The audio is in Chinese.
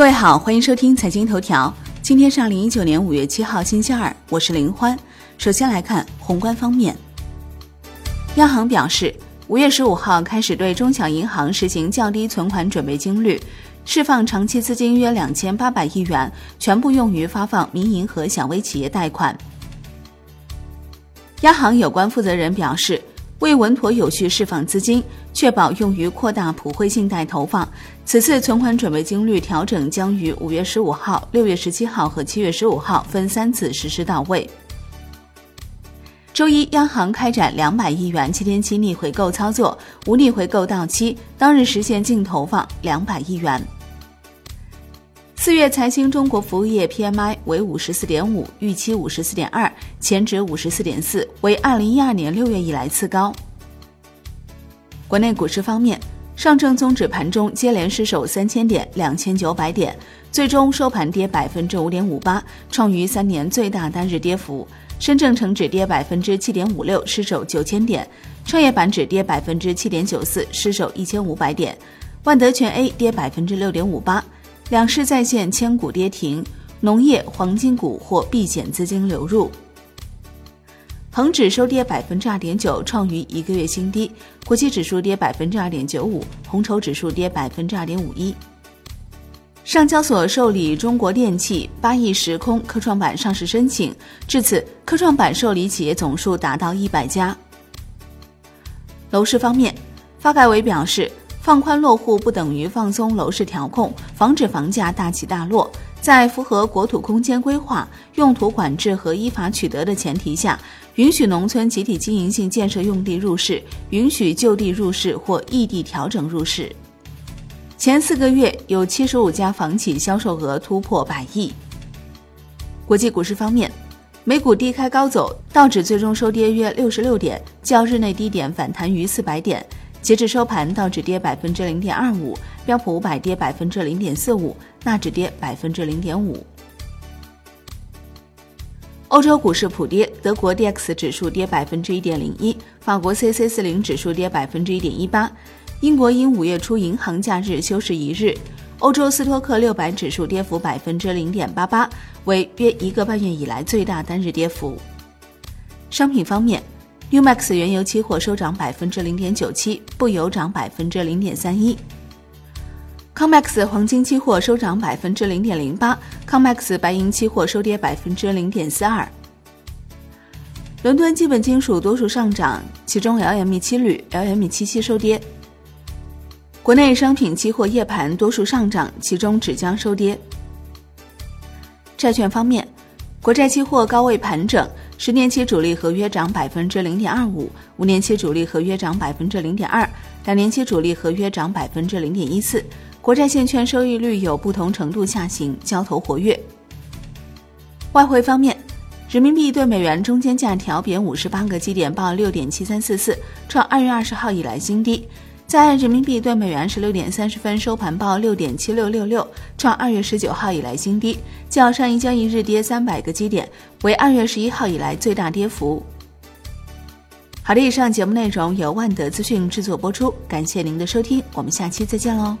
各位好，欢迎收听财经头条。今天是二零一九年五月七号，星期二，我是林欢。首先来看宏观方面，央行表示，五月十五号开始对中小银行实行较低存款准备金率，释放长期资金约两千八百亿元，全部用于发放民营和小微企业贷款。央行有关负责人表示。为稳妥有序释放资金，确保用于扩大普惠信贷投放，此次存款准备金率调整将于五月十五号、六月十七号和七月十五号分三次实施到位。周一，央行开展两百亿元七天期逆回购操作，无逆回购到期当日实现净投放两百亿元。四月财新中国服务业 PMI 为五十四点五，预期五十四点二，前值五十四点四，为二零一二年六月以来次高。国内股市方面，上证综指盘中接连失守三千点、两千九百点，最终收盘跌百分之五点五八，创逾三年最大单日跌幅。深证成指跌百分之七点五六，失守九千点；创业板指跌百分之七点九四，失守一千五百点；万德全 A 跌百分之六点五八。两市再现千股跌停，农业、黄金股或避险资金流入。恒指收跌百分之二点九，创逾一个月新低；国际指数跌百分之二点九五，红筹指数跌百分之二点五一。上交所受理中国电器八亿时空科创板上市申请，至此科创板受理企业总数达到一百家。楼市方面，发改委表示。放宽落户不等于放松楼市调控，防止房价大起大落。在符合国土空间规划、用途管制和依法取得的前提下，允许农村集体经营性建设用地入市，允许就地入市或异地调整入市。前四个月有七十五家房企销售额突破百亿。国际股市方面，美股低开高走，道指最终收跌约六十六点，较日内低点反弹逾四百点。截至收盘，道指跌百分之零点二五，标普五百跌百分之零点四五，纳指跌百分之零点五。欧洲股市普跌，德国 D X 指数跌百分之一点零一，法国 C C 四零指数跌百分之一点一八，英国因五月初银行假日休市一日。欧洲斯托克六百指数跌幅百分之零点八八，为约一个半月以来最大单日跌幅。商品方面。Umax 原油期货收涨百分之零点九七，布油涨百分之零点三一。Comex 黄金期货收涨百分之零点零八，Comex 白银期货收跌百分之零点四二。伦敦基本金属多数上涨，其中 LME 七铝、LME 七七收跌。国内商品期货夜盘多数上涨，其中纸浆收跌。债券方面，国债期货高位盘整。十年期主力合约涨百分之零点二五，五年期主力合约涨百分之零点二，两年期主力合约涨百分之零点一四。国债现券收益率有不同程度下行，交投活跃。外汇方面，人民币对美元中间价调贬五十八个基点，报六点七三四四，创二月二十号以来新低。在人民币兑美元十六点三十分收盘报六点七六六六，创二月十九号以来新低，较上一交易日跌三百个基点，为二月十一号以来最大跌幅。好的，以上节目内容由万德资讯制作播出，感谢您的收听，我们下期再见喽。